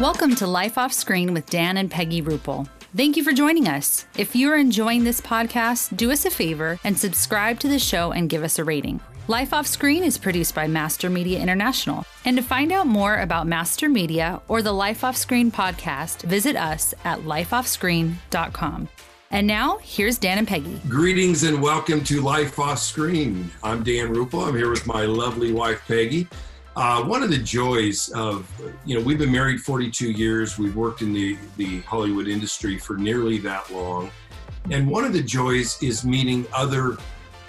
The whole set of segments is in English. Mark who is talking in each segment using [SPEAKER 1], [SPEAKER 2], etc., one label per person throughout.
[SPEAKER 1] Welcome to Life Off Screen with Dan and Peggy Rupple. Thank you for joining us. If you are enjoying this podcast, do us a favor and subscribe to the show and give us a rating. Life Off Screen is produced by Master Media International. And to find out more about Master Media or the Life Off Screen podcast, visit us at lifeoffscreen.com. And now, here's Dan and Peggy.
[SPEAKER 2] Greetings and welcome to Life Off Screen. I'm Dan Rupple. I'm here with my lovely wife, Peggy. Uh, one of the joys of, you know, we've been married 42 years. We've worked in the, the Hollywood industry for nearly that long. And one of the joys is meeting other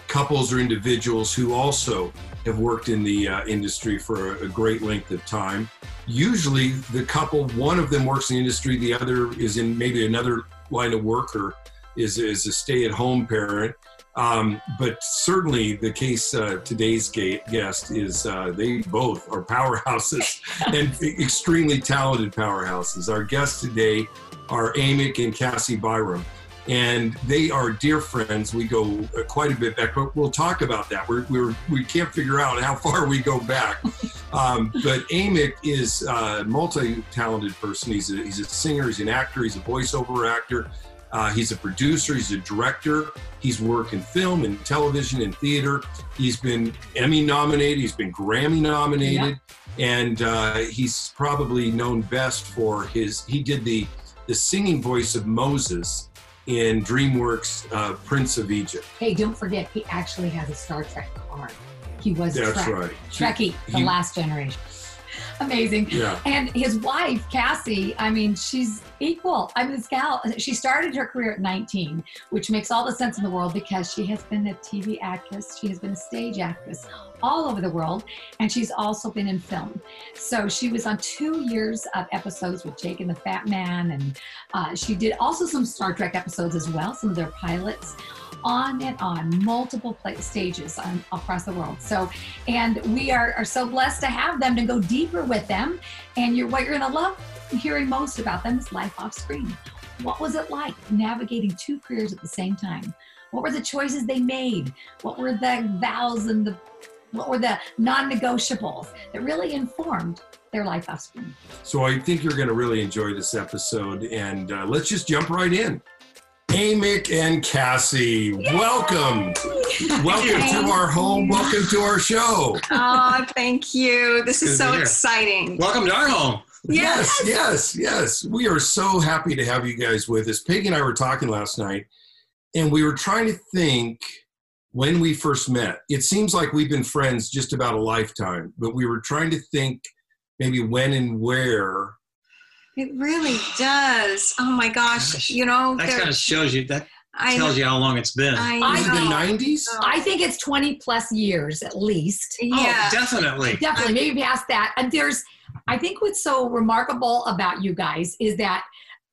[SPEAKER 2] couples or individuals who also have worked in the uh, industry for a, a great length of time. Usually, the couple, one of them works in the industry, the other is in maybe another line of work or is, is a stay at home parent. Um, but certainly the case uh, today's guest is uh, they both are powerhouses and extremely talented powerhouses. Our guests today are Amick and Cassie Byram. And they are dear friends. We go uh, quite a bit back, but we'll talk about that. We're, we're, we can't figure out how far we go back. Um, but Amick is a multi talented person. He's a, he's a singer, he's an actor, he's a voiceover actor. Uh, he's a producer, he's a director. He's worked in film and television and theater. He's been Emmy nominated, he's been Grammy nominated, yeah. and uh, he's probably known best for his. He did the the singing voice of Moses in DreamWorks' uh, Prince of Egypt.
[SPEAKER 3] Hey, don't forget, he actually has a Star Trek card. He was
[SPEAKER 2] That's
[SPEAKER 3] Trek,
[SPEAKER 2] right.
[SPEAKER 3] Trekkie, the he, last generation amazing.
[SPEAKER 2] Yeah.
[SPEAKER 3] And his wife, Cassie, I mean, she's equal. I mean, this gal, she started her career at 19, which makes all the sense in the world because she has been a TV actress, she has been a stage actress all over the world, and she's also been in film. So she was on two years of episodes with Jake and the Fat Man, and uh, she did also some Star Trek episodes as well, some of their pilots on and on, multiple stages on, across the world. So, and we are, are so blessed to have them to go deeper with them. And you're what you're going to love hearing most about them is life off screen. What was it like navigating two careers at the same time? What were the choices they made? What were the vows and the what were the non-negotiables that really informed their life off screen?
[SPEAKER 2] So I think you're going to really enjoy this episode, and uh, let's just jump right in. Amick and Cassie, Yay! welcome. welcome to our home. Welcome to our show.
[SPEAKER 4] Oh, thank you. This is so exciting.
[SPEAKER 5] Welcome to our home.
[SPEAKER 2] Yes. yes, yes, yes. We are so happy to have you guys with us. Peggy and I were talking last night, and we were trying to think when we first met. It seems like we've been friends just about a lifetime, but we were trying to think maybe when and where
[SPEAKER 4] it really does. Oh my gosh. gosh. You know,
[SPEAKER 5] that kind of shows you that I tells know. you how long it's been.
[SPEAKER 2] I know. the 90s?
[SPEAKER 3] I think it's 20 plus years at least.
[SPEAKER 5] Yeah. Oh, definitely.
[SPEAKER 3] Definitely. Maybe past that. And there's, I think what's so remarkable about you guys is that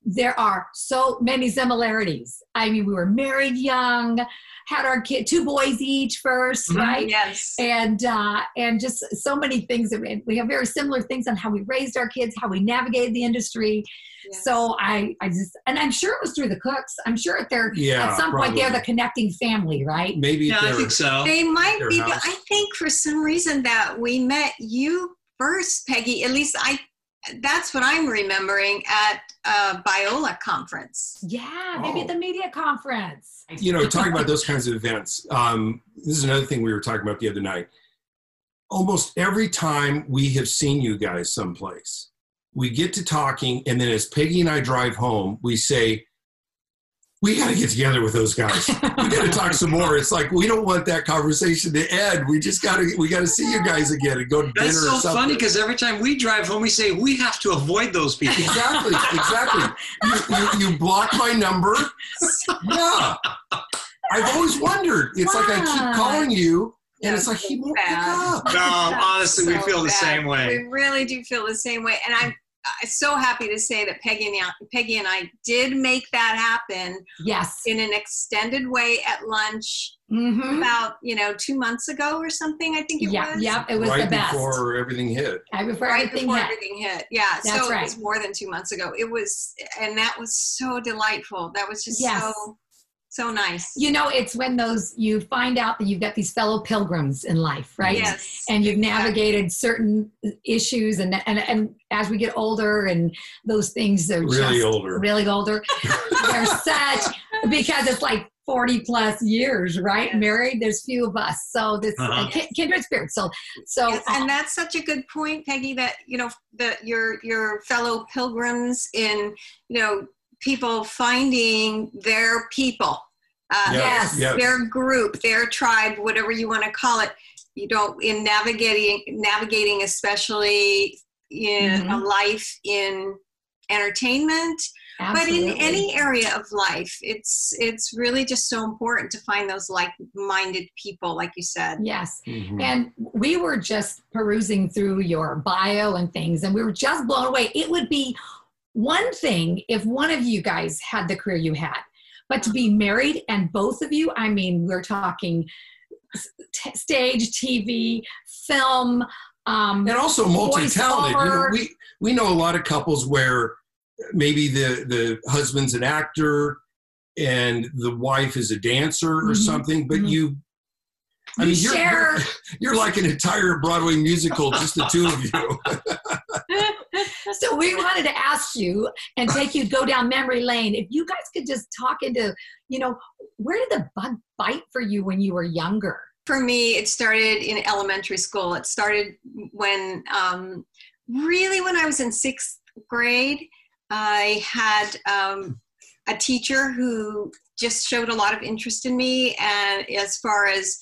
[SPEAKER 3] there are so many similarities. I mean, we were married young had our kid two boys each 1st mm-hmm. right
[SPEAKER 4] yes
[SPEAKER 3] and uh, and just so many things that we have very similar things on how we raised our kids how we navigated the industry yes. so i i just and i'm sure it was through the cooks i'm sure they're yeah, at some probably. point they're the connecting family right
[SPEAKER 2] maybe
[SPEAKER 5] yeah, i think so
[SPEAKER 4] they might be but i think for some reason that we met you first peggy at least i that's what I'm remembering at a Biola conference.
[SPEAKER 3] Yeah, maybe oh. at the media conference.
[SPEAKER 2] You know, talking about those kinds of events, um, this is another thing we were talking about the other night. Almost every time we have seen you guys someplace, we get to talking, and then as Peggy and I drive home, we say, we got to get together with those guys. We got to talk some more. It's like we don't want that conversation to end. We just got to we got to see you guys again and go to
[SPEAKER 5] That's
[SPEAKER 2] dinner.
[SPEAKER 5] That's so funny because every time we drive home, we say we have to avoid those people.
[SPEAKER 2] Exactly, exactly. you, you, you block my number. Yeah, I've always wondered. It's like I keep calling you. And it's like he won't pick up.
[SPEAKER 5] No, honestly, so we feel the bad. same way.
[SPEAKER 4] We really do feel the same way. And I'm I'm so happy to say that Peggy and, Peggy and I did make that happen.
[SPEAKER 3] Yes.
[SPEAKER 4] In an extended way at lunch mm-hmm. about, you know, two months ago or something, I think it
[SPEAKER 3] yep,
[SPEAKER 4] was.
[SPEAKER 3] Yep, it was
[SPEAKER 2] right
[SPEAKER 3] the best.
[SPEAKER 2] before everything hit.
[SPEAKER 3] Right before,
[SPEAKER 4] right
[SPEAKER 3] everything,
[SPEAKER 4] before
[SPEAKER 3] hit.
[SPEAKER 4] everything hit. Yeah.
[SPEAKER 3] That's
[SPEAKER 4] so
[SPEAKER 3] right.
[SPEAKER 4] it was more than two months ago. It was, and that was so delightful. That was just
[SPEAKER 3] yes.
[SPEAKER 4] so So nice.
[SPEAKER 3] You know, it's when those you find out that you've got these fellow pilgrims in life, right?
[SPEAKER 4] Yes.
[SPEAKER 3] And you've navigated certain issues, and and and as we get older, and those things are
[SPEAKER 2] Really
[SPEAKER 3] just
[SPEAKER 2] older.
[SPEAKER 3] really older. they're such because it's like 40 plus years, right?
[SPEAKER 4] Yes.
[SPEAKER 3] Married. There's few of us, so this
[SPEAKER 5] Uh-huh.
[SPEAKER 3] uh, kindred spirit. So so
[SPEAKER 4] Yes, and that's such a good point, Peggy. That you know, that your your fellow pilgrims in you know people finding their people, uh,
[SPEAKER 3] Yes.
[SPEAKER 2] Yes.
[SPEAKER 4] their group, their tribe, whatever you want to call it. You don't in navigating navigating, especially in
[SPEAKER 3] Mhm.
[SPEAKER 4] a life in entertainment, but in any area of life, it's it's really just so important to find those like-minded people, like you said.
[SPEAKER 3] yes.
[SPEAKER 2] Mhm.
[SPEAKER 3] And we were just perusing through your bio and things, and we were just blown away. It would be one thing if one of you guys had the career you had, but to be married and both of you, I mean, we're talking t- stage, TV, film. Um,
[SPEAKER 2] and also multi-talented. You know, we we know a lot of couples where maybe the the husband's an actor and the wife is a dancer or
[SPEAKER 3] Mhm.
[SPEAKER 2] something, but
[SPEAKER 3] Mhm.
[SPEAKER 2] you. I mean, you're,
[SPEAKER 3] share.
[SPEAKER 2] you're you're like an entire Broadway musical, just the two of you.
[SPEAKER 3] we wanted to ask you and take you go down memory lane. If you guys could just talk into, you know, where did the bug bite for you when you were younger?
[SPEAKER 4] for me, it started in elementary school. It started when, um, really, when I was in sixth grade, I had um, a teacher who just showed a lot of interest in me, and as far as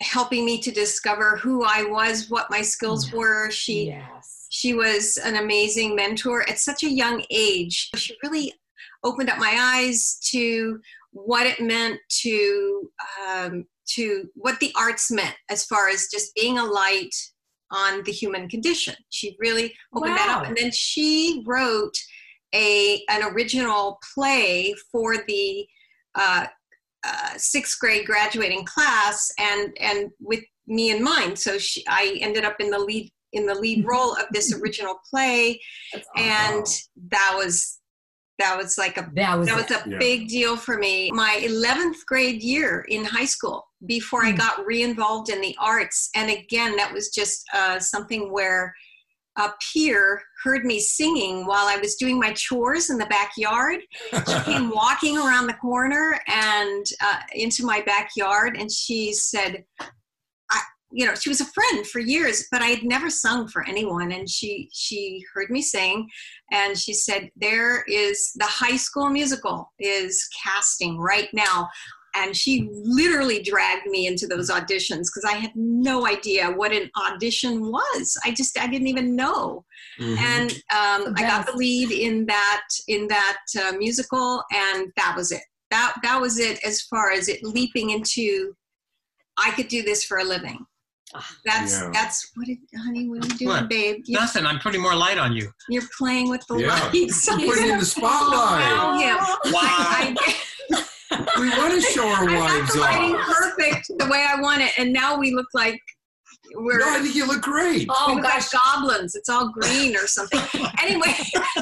[SPEAKER 4] helping me to discover who I was, what my skills were, she
[SPEAKER 3] yes.
[SPEAKER 4] She was an amazing mentor at such a young age. She really opened up my eyes to what it meant to um, to what the arts meant as far as just being a light on the human condition. She really opened that up, and then she wrote a an original play for the uh, uh, sixth grade graduating class, and and with me in mind. So she, I ended up in the lead in the lead role of this original play,
[SPEAKER 3] That's
[SPEAKER 4] and that was that was like a
[SPEAKER 3] that was,
[SPEAKER 4] that was a
[SPEAKER 2] Yeah.
[SPEAKER 4] big deal for me. My 11th grade year in high school, before I
[SPEAKER 3] Hmm.
[SPEAKER 4] got re-involved in the arts, and again, that was just uh, something where a peer heard me singing while I was doing my chores in the backyard. She came walking around the corner and uh, into my backyard, and she said, "You know, she was a friend for years, but I had never sung for anyone." And she she heard me sing, and she said, "There is the High School Musical is casting right now." And she literally dragged me into those auditions because I had no idea what an audition was. I just I didn't even know
[SPEAKER 2] Mhm.
[SPEAKER 4] and um,
[SPEAKER 3] The
[SPEAKER 4] I got the lead in that in that uh, musical, and that was it. That that was it as far as it leaping into. I could do this for a living.
[SPEAKER 3] Ah.
[SPEAKER 4] That's
[SPEAKER 2] Yeah.
[SPEAKER 4] that's what it, honey. What are you doing,
[SPEAKER 5] What?
[SPEAKER 4] babe? You're,
[SPEAKER 5] Nothing. I'm putting more light on you.
[SPEAKER 4] you're playing with the
[SPEAKER 2] Yeah.
[SPEAKER 4] lights.
[SPEAKER 2] Putting in the spotlight.
[SPEAKER 4] Yeah.
[SPEAKER 5] Wow.
[SPEAKER 4] I,
[SPEAKER 2] We want to show our
[SPEAKER 4] I got
[SPEAKER 2] wives
[SPEAKER 4] the lighting
[SPEAKER 2] off.
[SPEAKER 4] perfect the way I want it, and now we look like we're
[SPEAKER 2] No, I think you look great.
[SPEAKER 3] Oh
[SPEAKER 4] we
[SPEAKER 3] gosh,
[SPEAKER 4] like goblins. It's all green or something. anyway,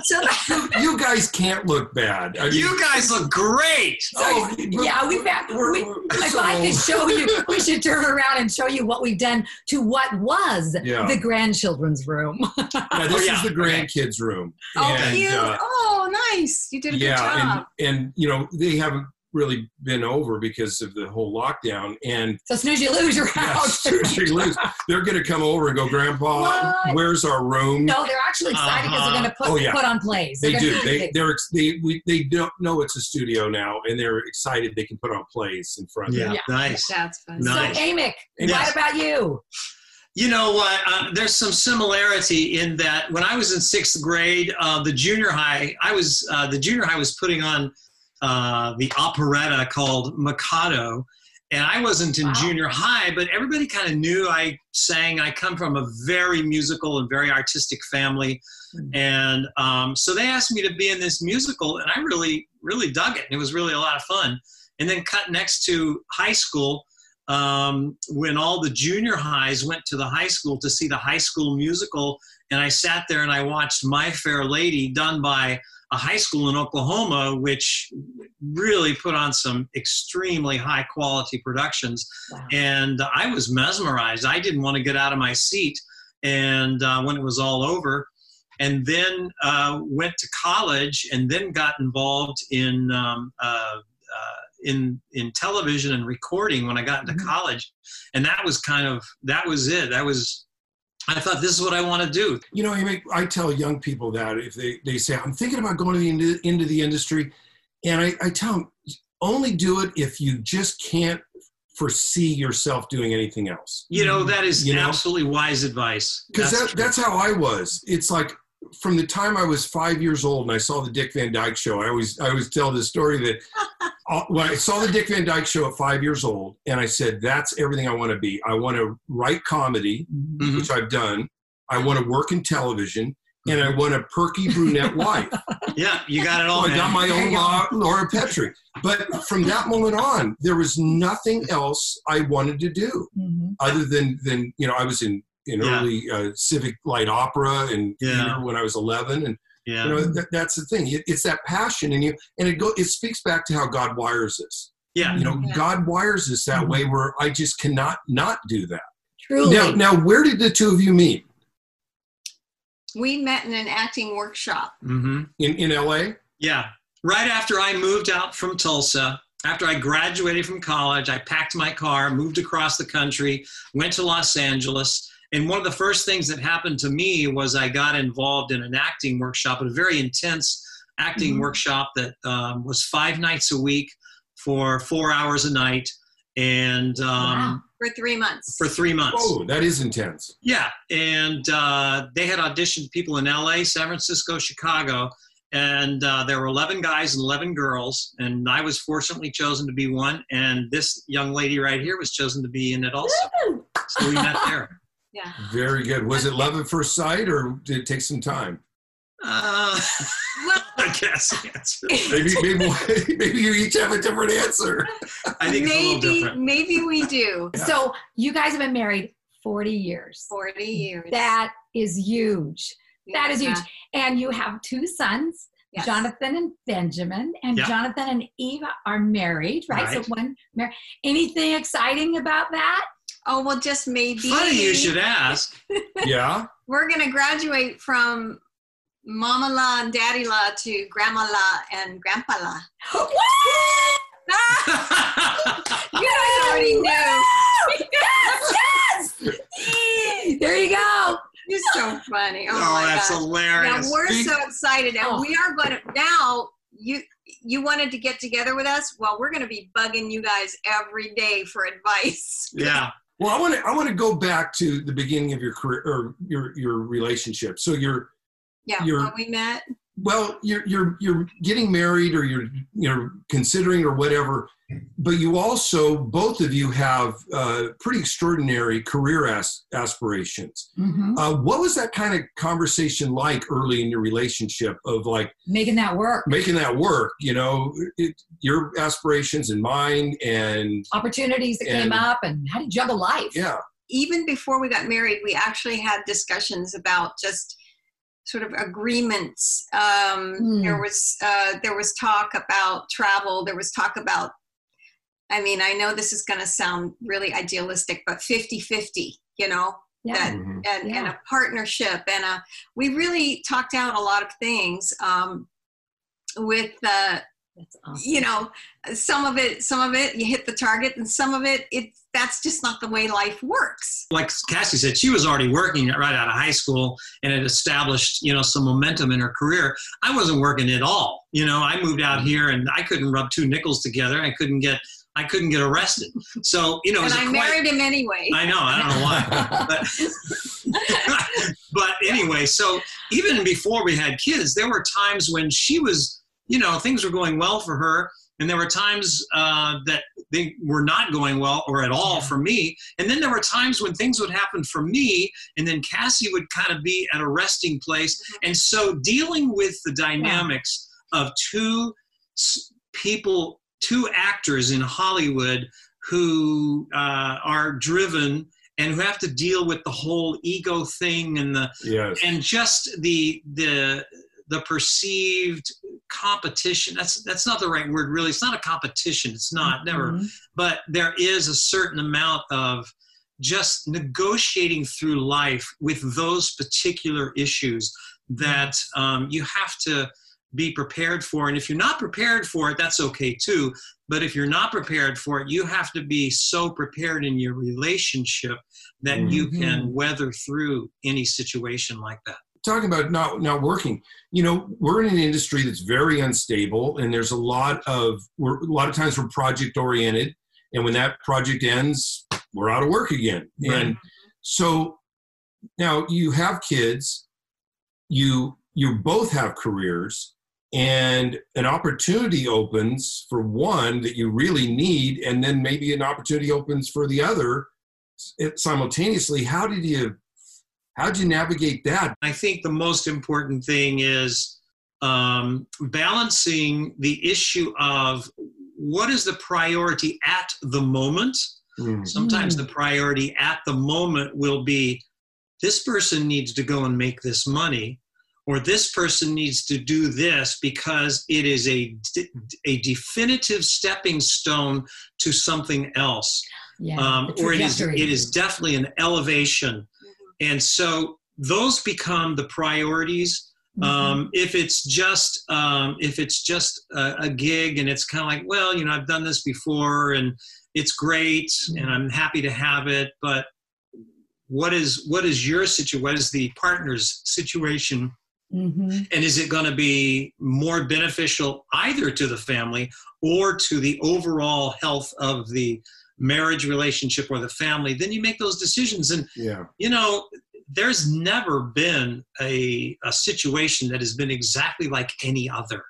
[SPEAKER 4] so that,
[SPEAKER 2] You guys can't look bad. I mean,
[SPEAKER 5] You guys look great.
[SPEAKER 2] oh,
[SPEAKER 3] yeah, we've got.
[SPEAKER 2] we're-
[SPEAKER 3] We,
[SPEAKER 2] we're-
[SPEAKER 3] if
[SPEAKER 2] so-
[SPEAKER 3] I could show you, we should turn around and show you what we've done to what was
[SPEAKER 2] Yeah.
[SPEAKER 3] the grandchildren's room.
[SPEAKER 2] Yeah, this
[SPEAKER 5] Oh, yeah.
[SPEAKER 2] is the grandkids' room.
[SPEAKER 4] oh,
[SPEAKER 2] And,
[SPEAKER 4] cute.
[SPEAKER 2] uh,
[SPEAKER 4] oh, nice. You did a good
[SPEAKER 2] yeah,
[SPEAKER 4] job.
[SPEAKER 2] and and you know they haven't really been over because of the whole lockdown. And
[SPEAKER 3] so snooze you lose, you're
[SPEAKER 2] yeah,
[SPEAKER 3] out.
[SPEAKER 2] seriously, Liz, they're going to come over and go, Grandpa,
[SPEAKER 3] What?
[SPEAKER 2] where's our room?
[SPEAKER 3] No, they're actually excited because they're going to put
[SPEAKER 2] Oh, yeah.
[SPEAKER 3] put on plays.
[SPEAKER 2] They
[SPEAKER 3] They're
[SPEAKER 2] do.
[SPEAKER 3] gonna-
[SPEAKER 2] They they're they we, they don't know it's a studio now, and they're excited they can put on plays in front.
[SPEAKER 5] Yeah,
[SPEAKER 2] of
[SPEAKER 3] Yeah.
[SPEAKER 5] nice.
[SPEAKER 4] That's fun.
[SPEAKER 3] So, Amick,
[SPEAKER 2] Yes.
[SPEAKER 3] what about you?
[SPEAKER 5] You know what? Uh, there's some similarity in that when I was in sixth grade, uh, the junior high, I was uh, the junior high was putting on uh, the operetta called Mikado, and I wasn't in
[SPEAKER 3] Wow.
[SPEAKER 5] junior high, but everybody kind of knew I sang. I come from a very musical and very artistic family,
[SPEAKER 3] Mhm.
[SPEAKER 5] and um, so they asked me to be in this musical, and I really, really dug it. And It was really a lot of fun. And then cut next to high school. um, when all the junior highs went to the high school to see the high school musical, and I sat there and I watched My Fair Lady done by a high school in Oklahoma, which really put on some extremely high quality productions.
[SPEAKER 3] Wow.
[SPEAKER 5] And I was mesmerized. I didn't want to get out of my seat. And uh, when it was all over, and then uh, went to college, and then got involved in um, uh, uh, in in television and recording when I got into
[SPEAKER 3] Mhm.
[SPEAKER 5] college, and that was kind of that was it. That was I thought this is what I want to do.
[SPEAKER 2] You know, I, I tell young people that if they, they say, I'm thinking about going to the, into, into the industry, and I, I tell them, only do it if you just can't foresee yourself doing anything else.
[SPEAKER 5] You know that is
[SPEAKER 2] You know?
[SPEAKER 5] absolutely wise advice.
[SPEAKER 2] Because that, that's how I was. It's like from the time I was five years old and I saw the Dick Van Dyke Show. I always I always tell this story that uh, when I saw the Dick Van Dyke Show at five years old, and I said, "That's everything I want to be. I want to write comedy,
[SPEAKER 5] Mhm.
[SPEAKER 2] which I've done. I want to work in television, and I want a perky brunette wife.
[SPEAKER 5] Yeah, you got it all.
[SPEAKER 2] Oh, I got my own
[SPEAKER 3] you.
[SPEAKER 2] Laura, Laura Petrie. But from that moment on, there was nothing else I wanted to do
[SPEAKER 3] Mhm.
[SPEAKER 2] other than than you know I was in in
[SPEAKER 5] Yeah.
[SPEAKER 2] early uh, civic light opera and
[SPEAKER 5] Yeah.
[SPEAKER 2] when I was 11, and
[SPEAKER 5] yeah.
[SPEAKER 2] you know that, that's the thing. It, it's that passion in you, and it go it speaks back to how God wires us.
[SPEAKER 5] yeah.
[SPEAKER 2] You know,
[SPEAKER 4] Yeah.
[SPEAKER 2] God wires us that way where I just cannot not do that.
[SPEAKER 3] Truly.
[SPEAKER 2] Now, now, where did the two of you meet?
[SPEAKER 4] We met in an acting workshop.
[SPEAKER 5] hmm
[SPEAKER 2] In in L.A.
[SPEAKER 5] Yeah. Right after I moved out from Tulsa, after I graduated from college, I packed my car, moved across the country, went to Los Angeles. And one of the first things that happened to me was I got involved in an acting workshop, a very intense acting
[SPEAKER 3] Mhm.
[SPEAKER 5] workshop that um, was five nights a week for four hours a night and um,
[SPEAKER 3] Wow.
[SPEAKER 4] for three months.
[SPEAKER 5] for three months.
[SPEAKER 2] Oh, that is intense.
[SPEAKER 5] Yeah, and uh, they had auditioned people in LA, San Francisco, Chicago, and uh, there were 11 guys and 11 girls, and I was fortunately chosen to be one, and this young lady right here was chosen to be in it also.
[SPEAKER 3] Woo!
[SPEAKER 5] So we met there.
[SPEAKER 4] yeah.
[SPEAKER 2] Very good. Was it love at first sight, or did it take some time?
[SPEAKER 5] Uh,
[SPEAKER 4] Well,
[SPEAKER 5] I guess the.
[SPEAKER 2] Maybe, maybe, maybe you each have a different answer.
[SPEAKER 5] I think it's a
[SPEAKER 4] maybe
[SPEAKER 5] different.
[SPEAKER 4] maybe we do.
[SPEAKER 2] Yeah.
[SPEAKER 3] So you guys have been married 40 years.
[SPEAKER 4] 40 years.
[SPEAKER 3] That is huge. That is huge. And you have two sons,
[SPEAKER 4] Yes.
[SPEAKER 3] Jonathan and Benjamin. And
[SPEAKER 5] Yeah.
[SPEAKER 3] Jonathan and Eva are married, right?
[SPEAKER 5] Right.
[SPEAKER 3] So one mar- anything exciting about that?
[SPEAKER 4] Oh well, just maybe.
[SPEAKER 5] Funny you should ask.
[SPEAKER 2] Yeah.
[SPEAKER 4] We're gonna graduate from Mama La and Daddy La to Grandma La and Grandpa La.
[SPEAKER 3] What?
[SPEAKER 4] You guys already knew.
[SPEAKER 3] yes, yes. there you go.
[SPEAKER 4] You're so funny. Oh,
[SPEAKER 5] oh,
[SPEAKER 4] my
[SPEAKER 5] that's
[SPEAKER 4] gosh. Now
[SPEAKER 5] hilarious.
[SPEAKER 4] we're so excited, and
[SPEAKER 3] Oh.
[SPEAKER 4] we are going to now. You you wanted to get together with us? Well, we're going to be bugging you guys every day for advice.
[SPEAKER 5] yeah.
[SPEAKER 2] Well, I want to I want to go back to the beginning of your career or your your relationship. So you're
[SPEAKER 4] Yeah,
[SPEAKER 2] You're-
[SPEAKER 4] when we met.
[SPEAKER 2] well, you're you're you're getting married or you're you're considering or whatever, but you also both of you have uh, pretty extraordinary career as, aspirations.
[SPEAKER 3] Mhm.
[SPEAKER 2] Uh, what was that kind of conversation like early in your relationship of like
[SPEAKER 3] Making that work.
[SPEAKER 2] making that work? You know, it, your aspirations and mine, and
[SPEAKER 3] Opportunities that
[SPEAKER 2] And-
[SPEAKER 3] came up, and how do you juggle life?
[SPEAKER 2] yeah,
[SPEAKER 4] Even before we got married, we actually had discussions about just sort of agreements. Um,
[SPEAKER 3] Hmm.
[SPEAKER 4] There was uh, there was talk about travel. There was talk about. I mean, I know this is going to sound really idealistic, but 50-50, you know,
[SPEAKER 3] Yeah.
[SPEAKER 4] that
[SPEAKER 2] Mhm.
[SPEAKER 4] and, and a partnership and a we really talked out a lot of things um, with uh,
[SPEAKER 3] awesome.
[SPEAKER 4] you know some of it some of it you hit the target and some of it it that's just not the way life works
[SPEAKER 5] like Cassie said, she was already working right out of high school and had established, you know, some momentum in her career. I wasn't working at all. You know, I moved out here and I couldn't rub two nickels together. I couldn't get, I couldn't get arrested. So, you know, it
[SPEAKER 4] and i
[SPEAKER 5] quite,
[SPEAKER 4] married him anyway
[SPEAKER 5] I know, I don't know why. But, but anyway, so even before we had kids, there were times when she was, you know, things were going well for her. And there were times uh, that they were not going well or at all for me. And then there were times when things would happen for me, and then Cassie would kind of be at a resting place. And so dealing with the dynamics of two people, two actors in Hollywood who uh, are driven and who have to deal with the whole ego thing and the
[SPEAKER 2] Yes.
[SPEAKER 5] and just the the the perceived competition. That's that's not the right word really. It's not a competition. It's not. Never.
[SPEAKER 3] Mhm.
[SPEAKER 5] but there is a certain amount of just negotiating through life with those particular issues that um, you have to be prepared for and if you're not prepared for it that's okay too but if you're not prepared for it you have to be so prepared in your relationship that you mm-hmm. can weather through any situation like that.
[SPEAKER 2] Talking about not not working you know we're in an industry that's very unstable and there's a lot of we're a lot of times we're project oriented and when that project ends we're out of work again.
[SPEAKER 5] Right.
[SPEAKER 2] and so now you have kids you you both have careers and an opportunity opens for one that you really need and then maybe an opportunity opens for the other simultaneously how did you how did you navigate that
[SPEAKER 5] I think the most important thing is um, balancing the issue of what is the priority at the moment.
[SPEAKER 2] Mm.
[SPEAKER 5] Sometimes the priority at the moment will be this person needs to go and make this money, or this person needs to do this because it is a, a definitive stepping stone to something else.
[SPEAKER 3] Yeah.
[SPEAKER 5] um, or it is, it is definitely an elevation. And so those become the priorities.
[SPEAKER 3] Mhm.
[SPEAKER 5] um, if it's just um, if it's just a, a gig and it's kind of like well you know i've done this before and it's great and i'm happy to have it but what is what is your situation what is the partner's situation
[SPEAKER 3] Mhm.
[SPEAKER 5] and is it going to be more beneficial either to the family or to the overall health of the marriage relationship or the family then you make those decisions and
[SPEAKER 2] yeah
[SPEAKER 5] you know there's never been a, a situation that has been exactly like any other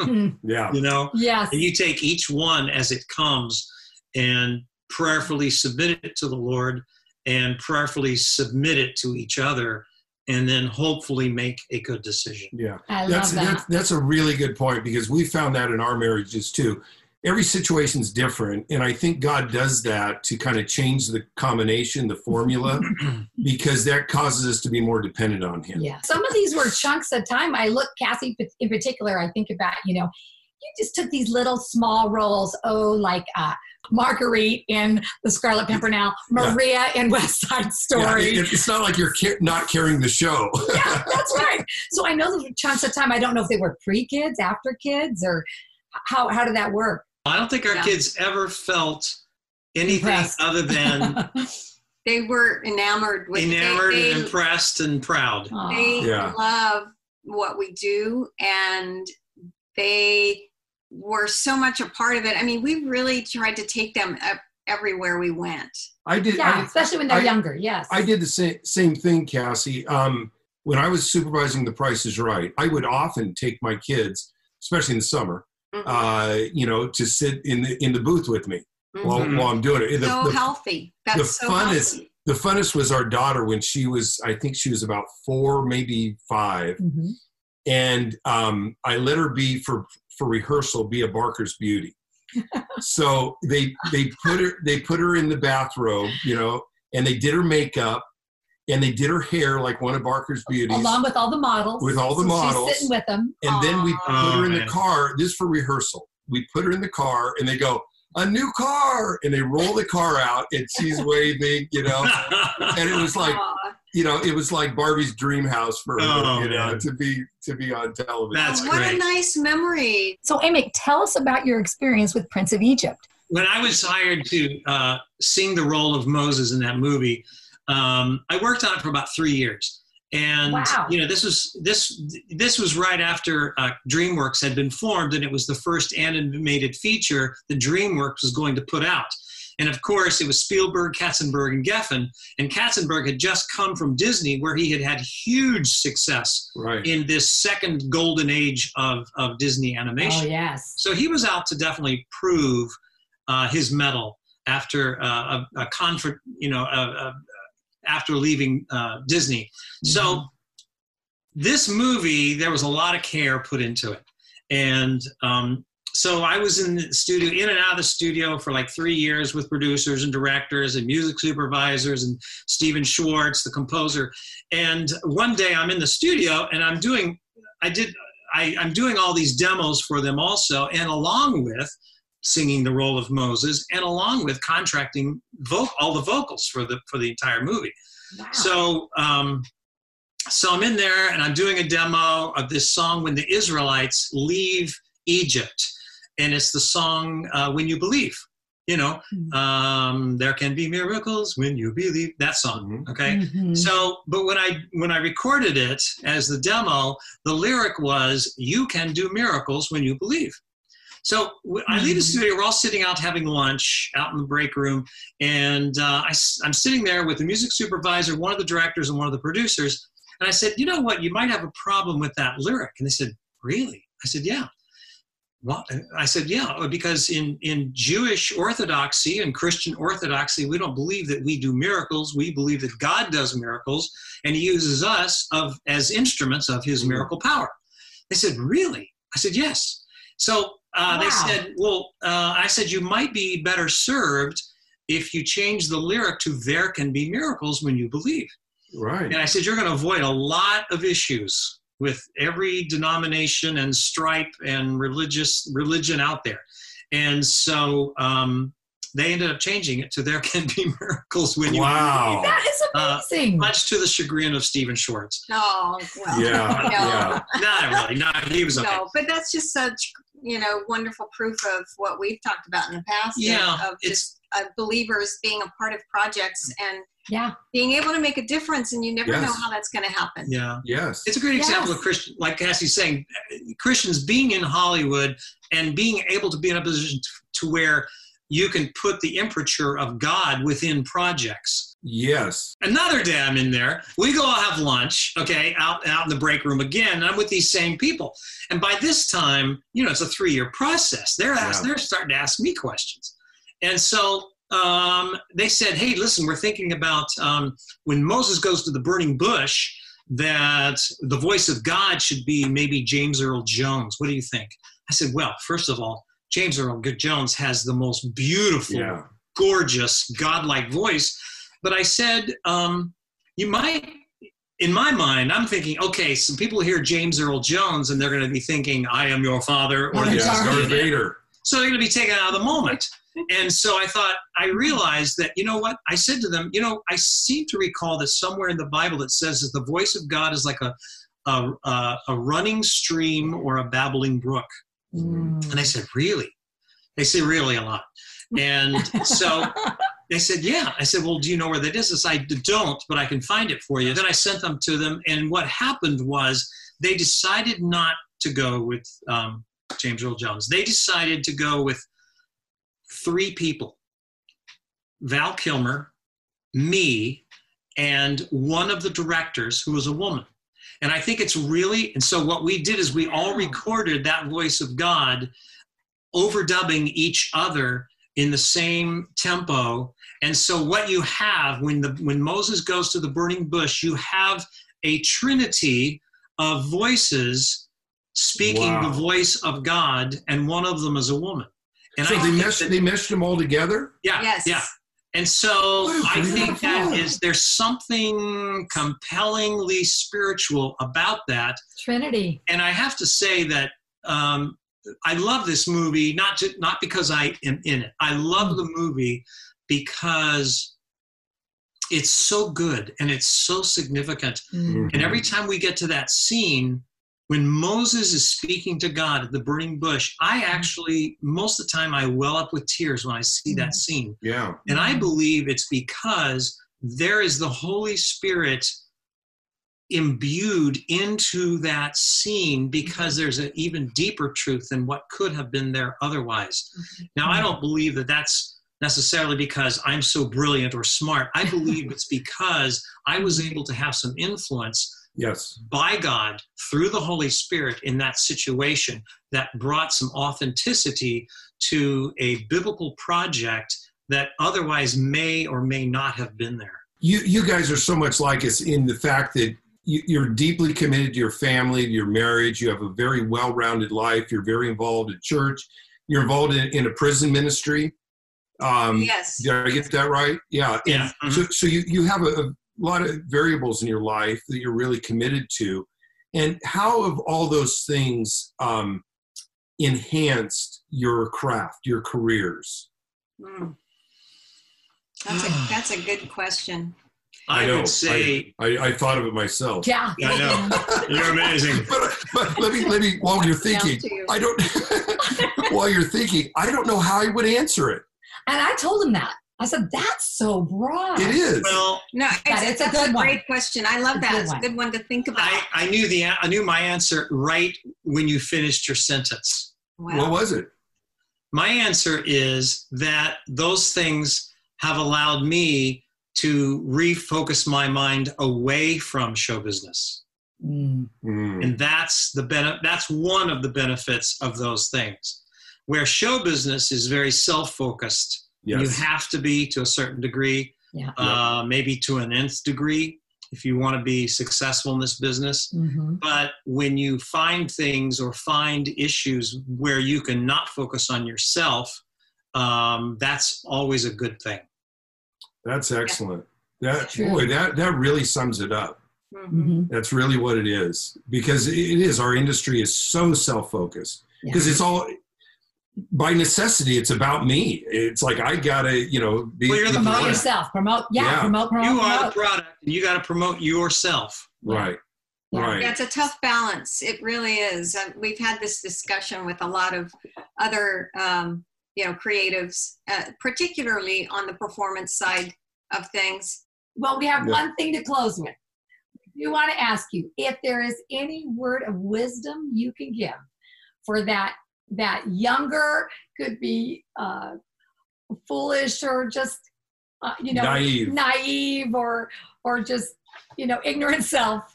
[SPEAKER 3] Mhm.
[SPEAKER 2] yeah
[SPEAKER 5] you know
[SPEAKER 3] Yes.
[SPEAKER 5] and you take each one as it comes and prayerfully submit it to the lord and prayerfully submit it to each other and then hopefully make a good decision
[SPEAKER 2] yeah
[SPEAKER 3] I
[SPEAKER 2] that's
[SPEAKER 3] love that.
[SPEAKER 2] that's that's a really good point because we found that in our marriages too every situation's different and i think god does that to kind of change the combination the formula because that causes us to be more dependent on him
[SPEAKER 3] Yeah. Some of these were chunks of time. I look, Cassie, in particular, I think about, you know, you just took these little small roles. Oh, like uh, Marguerite in The Scarlet Pimpernel,
[SPEAKER 2] Yeah.
[SPEAKER 3] Maria in West Side
[SPEAKER 2] Yeah,
[SPEAKER 3] Story.
[SPEAKER 2] it- it's not like you're ca- not carrying the show
[SPEAKER 3] yeah, that's right. So I know those were chunks of time. I don't know if they were pre kids, after kids, or how, how did that work?
[SPEAKER 5] I don't think our
[SPEAKER 4] Yeah.
[SPEAKER 5] kids ever felt anything
[SPEAKER 3] Impressed.
[SPEAKER 5] other than
[SPEAKER 4] They were enamored with
[SPEAKER 5] enamored
[SPEAKER 4] they,
[SPEAKER 5] and impressed and proud.
[SPEAKER 3] Aw.
[SPEAKER 4] they
[SPEAKER 2] Yeah.
[SPEAKER 4] love what we do and they were so much a part of it. I mean, we really tried to take them up everywhere we went.
[SPEAKER 2] i did
[SPEAKER 3] yeah,
[SPEAKER 2] I,
[SPEAKER 3] especially when they're
[SPEAKER 2] I-
[SPEAKER 3] younger. Yes.
[SPEAKER 2] I did the same same thing, Cassie. Um, when I was supervising The Price is Right, I would often take my kids, especially in the summer,
[SPEAKER 4] Mhm.
[SPEAKER 2] uh, you know, to sit in the in the booth with me while,
[SPEAKER 5] Mhm.
[SPEAKER 2] while I'm doing it. The,
[SPEAKER 4] so
[SPEAKER 2] the-
[SPEAKER 4] healthy. That's
[SPEAKER 2] the
[SPEAKER 4] so
[SPEAKER 2] funnest-
[SPEAKER 4] healthy.
[SPEAKER 2] the funnest was our daughter when she was, I think she was about four, maybe five,
[SPEAKER 3] Mhm.
[SPEAKER 2] and um, I let her be for for rehearsal be a Barker's beauty. so they they put her they put her in the bathrobe, you know, and they did her makeup and they did her hair like one of Barker's beauties.
[SPEAKER 3] Along with all the models.
[SPEAKER 2] With all the
[SPEAKER 3] So
[SPEAKER 2] models.
[SPEAKER 3] She's sitting with them.
[SPEAKER 2] and then we put
[SPEAKER 5] Aw.
[SPEAKER 2] her in
[SPEAKER 5] Oh,
[SPEAKER 2] the car. This for rehearsal. We put her in the car, and they go, "A new car!" And they roll the car out, and she's waving, you know. And it was like,
[SPEAKER 4] Aw,
[SPEAKER 2] you know, it was like Barbie's dream house for her,
[SPEAKER 5] Oh,
[SPEAKER 2] you know,
[SPEAKER 5] man.
[SPEAKER 2] to be to be on television.
[SPEAKER 5] That's
[SPEAKER 4] what a nice memory.
[SPEAKER 3] So, Amick, tell us about your experience with Prince of Egypt.
[SPEAKER 5] when I was hired to uh, sing the role of Moses in that movie, um, I worked on it for about three years. And
[SPEAKER 3] Wow.
[SPEAKER 5] you know, this was this this was right after uh, DreamWorks had been formed, and it was the first animated feature that DreamWorks was going to put out. And of course, it was Spielberg, Katzenberg, and Geffen. And Katzenberg had just come from Disney, where he had had huge success
[SPEAKER 2] right.
[SPEAKER 5] in this second golden age of, of Disney animation.
[SPEAKER 3] Oh, yes.
[SPEAKER 5] So he was out to definitely prove uh, his mettle after uh, a, a conflict, you know, uh, uh, after leaving uh, Disney. So this movie, there was a lot of care put into it, and um, so I was in the studio, in and out of the studio for like three years with producers and directors and music supervisors and Stephen Schwartz, the composer. And one day I'm in the studio and I'm doing, I did, I, I'm doing all these demos for them also, and along with singing the role of Moses, and along with contracting all the vocals for the for the entire movie.
[SPEAKER 3] Wow.
[SPEAKER 5] So, um, so I'm in there and I'm doing a demo of this song when the Israelites leave Egypt, and it's the song uh, "When You Believe." You know,
[SPEAKER 3] Mhm.
[SPEAKER 5] um, there can be miracles when you believe. That song,
[SPEAKER 2] Mhm.
[SPEAKER 5] okay.
[SPEAKER 3] Mhm.
[SPEAKER 5] So, but when I when I recorded it as the demo, the lyric was "You can do miracles when you believe." So I leave the
[SPEAKER 3] Mhm.
[SPEAKER 5] studio. We're all sitting out having lunch out in the break room, and uh, I, am sitting there with the music supervisor, one of the directors, and one of the producers. And I said, "You know what? You might have a problem with that lyric." And they said, "Really?" I said, "Yeah." Well, I said, yeah, because in, in Jewish orthodoxy and Christian orthodoxy, we don't believe that we do miracles. We believe that God does miracles, and He uses us of as instruments of His miracle power. They said, really? I said, yes. So uh, they said, well, uh, I said, you might be better served if you change the lyric to "There can be miracles when you believe."
[SPEAKER 2] Right.
[SPEAKER 5] And I said, you're going to avoid a lot of issues with every denomination and stripe and religious religion out there. And so um, they ended up changing it to there can be miracles when you
[SPEAKER 2] Wow.
[SPEAKER 3] that is
[SPEAKER 5] Uh,
[SPEAKER 3] amazing.
[SPEAKER 5] much to the chagrin of Stephen Schwartz.
[SPEAKER 4] Oh, well.
[SPEAKER 2] Yeah.
[SPEAKER 4] No.
[SPEAKER 2] Yeah.
[SPEAKER 5] Not really. No, he was okay.
[SPEAKER 4] No, but that's just such, you know, wonderful proof of what we've talked about in the past.
[SPEAKER 5] Yeah,
[SPEAKER 4] Of,
[SPEAKER 5] it's-
[SPEAKER 4] just uh, believers being a part of projects and
[SPEAKER 3] yeah.
[SPEAKER 4] being able to make a difference, and you never know how that's going to happen.
[SPEAKER 5] Yeah.
[SPEAKER 2] Yes.
[SPEAKER 5] It's a great example
[SPEAKER 3] Yes.
[SPEAKER 5] of Christian, like Cassie's saying, Christians being in Hollywood and being able to be in a position to, to where you can put the imperature of God within projects.
[SPEAKER 2] Yes.
[SPEAKER 5] Another day I'm in there. We go have lunch, okay, out out in the break room again. And I'm with these same people. And by this time, you know, it's a three year process. They're ask,
[SPEAKER 2] Yeah.
[SPEAKER 5] they're starting to ask me questions. And so um, they said, "Hey, listen, we're thinking about um, when Moses goes to the burning bush, that the voice of God should be maybe James Earl Jones. What do you think?" I said, "Well, first of all, James Earl Jones has the most beautiful,
[SPEAKER 2] Yeah.
[SPEAKER 5] gorgeous, godlike voice." But I said, um, "You might." In my mind, I'm thinking, okay, some people hear James Earl Jones and they're going to be thinking, "I am your father," or
[SPEAKER 3] Yeah,
[SPEAKER 5] this is
[SPEAKER 2] Yeah.
[SPEAKER 3] Darth
[SPEAKER 2] Darth. Vader.
[SPEAKER 5] So they're going to be taken out of the moment. And so I thought, I realized that, you know what? I said to them, you know, I seem to recall that somewhere in the Bible it says that the voice of God is like a, a, a, a running stream or a babbling brook.
[SPEAKER 3] Mm.
[SPEAKER 5] And I said, really? They say really a lot. And so they said, yeah. I said, well, do you know where that is? I said, I don't, but I can find it for you. Then I sent them to them. And what happened was they decided not to go with um, James Earl Jones. They decided to go with three people Val Kilmer, me, and one of the directors who was a woman. And I think it's really, and so what we did is we all recorded that voice of God overdubbing each other in the same tempo. And so what you have when the when Moses goes to the burning bush, you have a trinity of voices speaking
[SPEAKER 2] Wow.
[SPEAKER 5] the voice of God, and one of them is a woman. And
[SPEAKER 2] so
[SPEAKER 5] I
[SPEAKER 2] they meshed
[SPEAKER 5] that-
[SPEAKER 2] they meshed them all together.
[SPEAKER 5] yeah,
[SPEAKER 4] Yes.
[SPEAKER 5] yeah. And so
[SPEAKER 2] What a
[SPEAKER 5] I
[SPEAKER 2] great
[SPEAKER 5] think that
[SPEAKER 2] idea.
[SPEAKER 5] is there's something compellingly spiritual about that.
[SPEAKER 3] Trinity.
[SPEAKER 5] And I have to say that um, I love this movie not just, not because I am in it. I love the movie because it's so good and it's so significant.
[SPEAKER 3] Mm.
[SPEAKER 5] And every time we get to that scene, when Moses is speaking to God at the burning bush, I mm-hmm. actually, most of the time, I well up with tears when I see that mm-hmm. scene.
[SPEAKER 2] Yeah.
[SPEAKER 5] And I believe it's because there is the Holy Spirit imbued into that scene because mm-hmm. there's an even deeper truth than what could have been there otherwise. Now, I don't believe that that's necessarily because I'm so brilliant or smart. I believe it's because I was able to have some influence
[SPEAKER 2] Yes.
[SPEAKER 5] by God through the Holy Spirit in that situation that brought some authenticity to a biblical project that otherwise may or may not have been there.
[SPEAKER 2] You you guys are so much like us in the fact that you, you're deeply committed to your family, to your marriage. You have a very well-rounded life. You're very involved in church. you're involved in, in a prison ministry. Um,
[SPEAKER 4] yes.
[SPEAKER 2] Did I get that right? Yeah. And
[SPEAKER 5] Yeah. mhm.
[SPEAKER 2] So, so you, you have a, a lot of variables in your life that you're really committed to. And how have all those things um, enhanced your craft, your careers?
[SPEAKER 4] Mm. That's a that's a good question.
[SPEAKER 5] I,
[SPEAKER 2] know,
[SPEAKER 5] would say,
[SPEAKER 2] I, I thought of it myself.
[SPEAKER 3] Yeah.
[SPEAKER 5] I know. You're amazing.
[SPEAKER 2] But, but let me let me while you're thinking,
[SPEAKER 4] you.
[SPEAKER 2] I don't while you're thinking, I don't know how I would answer it.
[SPEAKER 3] And I told him that. I said, that's so broad.
[SPEAKER 2] It is.
[SPEAKER 5] Well,
[SPEAKER 4] No, it's,
[SPEAKER 3] it's a
[SPEAKER 4] that's
[SPEAKER 3] good
[SPEAKER 4] a
[SPEAKER 3] one.
[SPEAKER 4] great question. I love
[SPEAKER 3] It's a
[SPEAKER 4] that.
[SPEAKER 3] good
[SPEAKER 4] It's a good one to think about.
[SPEAKER 5] I, I knew the I knew my answer right when you finished your sentence.
[SPEAKER 4] Wow.
[SPEAKER 2] what was it?
[SPEAKER 5] My answer is that those things have allowed me to refocus my mind away from show business.
[SPEAKER 3] Mm.
[SPEAKER 2] Mm.
[SPEAKER 5] And that's the bene- that's one of the benefits of those things. Where show business is very self-focused.
[SPEAKER 2] Yes.
[SPEAKER 5] You have to be to a certain degree,
[SPEAKER 3] Yeah.
[SPEAKER 5] uh, maybe to an nth degree, if you want to be successful in this business.
[SPEAKER 3] hmm
[SPEAKER 5] But when you find things or find issues where you can not focus on yourself, um, that's always a good thing.
[SPEAKER 2] That's excellent. That
[SPEAKER 3] True.
[SPEAKER 2] boy, that that really sums it up.
[SPEAKER 4] Mhm.
[SPEAKER 3] hmm
[SPEAKER 2] That's really what it is because it is our industry is so self-focused because it's all by necessity it's about me. It's like I gotta you know be,
[SPEAKER 5] Well, you're the
[SPEAKER 2] be
[SPEAKER 3] Promote
[SPEAKER 5] Yeah.
[SPEAKER 3] yourself. Promote. Yeah.
[SPEAKER 2] Yeah.
[SPEAKER 3] Promote. Promote.
[SPEAKER 5] You are the product, and you got to promote yourself.
[SPEAKER 2] right
[SPEAKER 3] Yeah.
[SPEAKER 2] right
[SPEAKER 4] Yeah, it's a tough balance. It really is. Uh, we've had this discussion with a lot of other, um, you know, creatives, uh, particularly on the performance side of things.
[SPEAKER 3] Well, we have
[SPEAKER 2] Yeah.
[SPEAKER 3] one thing to close with. We want to ask you if there is any word of wisdom you can give for that that younger could be uh, foolish or just uh, you know
[SPEAKER 2] Naive.
[SPEAKER 3] naive or or just you know ignorant self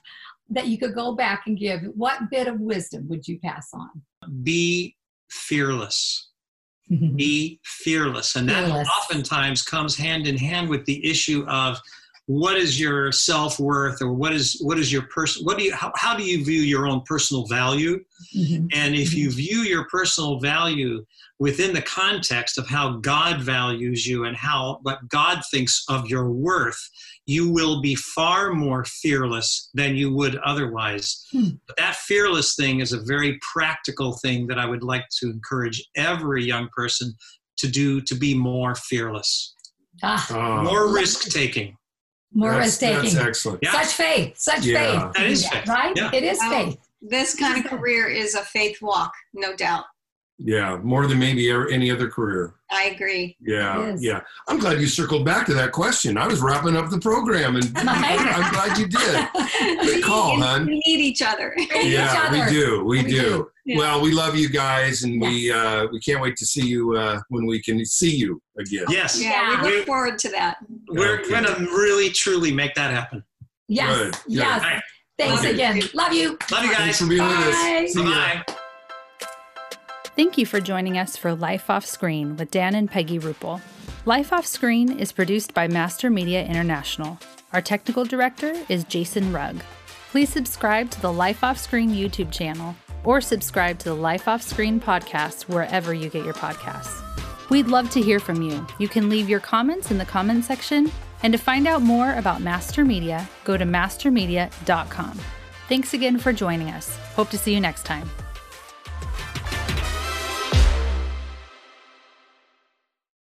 [SPEAKER 3] that you could go back and give. What bit of wisdom would you pass on?
[SPEAKER 5] Be fearless. Be fearless. And that
[SPEAKER 3] Fearless.
[SPEAKER 5] oftentimes comes hand in hand with the issue of what is your self-worth or what is what is your person what do you how, how do you view your own personal value
[SPEAKER 3] Mhm.
[SPEAKER 5] And if you view your personal value within the context of how God values you and how what God thinks of your worth, you will be far more fearless than you would otherwise.
[SPEAKER 3] Hmm.
[SPEAKER 5] But that fearless thing is a very practical thing that I would like to encourage every young person to do to be more fearless,
[SPEAKER 3] Ah,
[SPEAKER 2] Uh,
[SPEAKER 5] more risk taking.
[SPEAKER 3] More
[SPEAKER 2] that's,
[SPEAKER 3] risk taking.
[SPEAKER 2] that's excellent
[SPEAKER 5] Yeah.
[SPEAKER 3] Such faith. Such
[SPEAKER 2] Yeah.
[SPEAKER 3] faith.
[SPEAKER 5] That is faith.
[SPEAKER 3] Right?
[SPEAKER 5] Yeah.
[SPEAKER 3] It is
[SPEAKER 4] Wow.
[SPEAKER 3] faith.
[SPEAKER 4] This kind of career is a faith walk, no doubt.
[SPEAKER 2] Yeah more than maybe any other career
[SPEAKER 4] I agree.
[SPEAKER 2] yeah yeah i'm glad you circled back to that question i was wrapping up the program and i'm glad you did Good call,
[SPEAKER 4] we,
[SPEAKER 2] hon.
[SPEAKER 4] we need each other.
[SPEAKER 3] We each
[SPEAKER 2] yeah we do we,
[SPEAKER 3] We
[SPEAKER 2] do,
[SPEAKER 3] do.
[SPEAKER 4] Yeah.
[SPEAKER 2] well we love you guys and we uh we can't wait to see you uh when we can see you again
[SPEAKER 5] Yes.
[SPEAKER 4] Yeah, we
[SPEAKER 5] We-
[SPEAKER 4] look forward to that.
[SPEAKER 5] We're
[SPEAKER 2] Okay.
[SPEAKER 5] going to really, truly make that happen.
[SPEAKER 3] Yes.
[SPEAKER 2] Good, good.
[SPEAKER 3] Yes.
[SPEAKER 5] All right.
[SPEAKER 3] Thanks
[SPEAKER 2] Okay.
[SPEAKER 3] again. Love you.
[SPEAKER 5] Love you
[SPEAKER 2] thanks
[SPEAKER 5] guys.
[SPEAKER 2] for being with
[SPEAKER 3] Bye.
[SPEAKER 2] us See ya.
[SPEAKER 5] Bye-bye.
[SPEAKER 1] Thank you for joining us for Life Off Screen with Dan and Peggy Rupple. Life Off Screen is produced by Master Media International. Our technical director is Jason Rugg. Please subscribe to the Life Off Screen YouTube channel or subscribe to the Life Off Screen podcast wherever you get your podcasts. We'd love to hear from you. You can leave your comments in the comment section. And to find out more about Master Media, go to mastermedia.com. Thanks again for joining us. Hope to see you next time.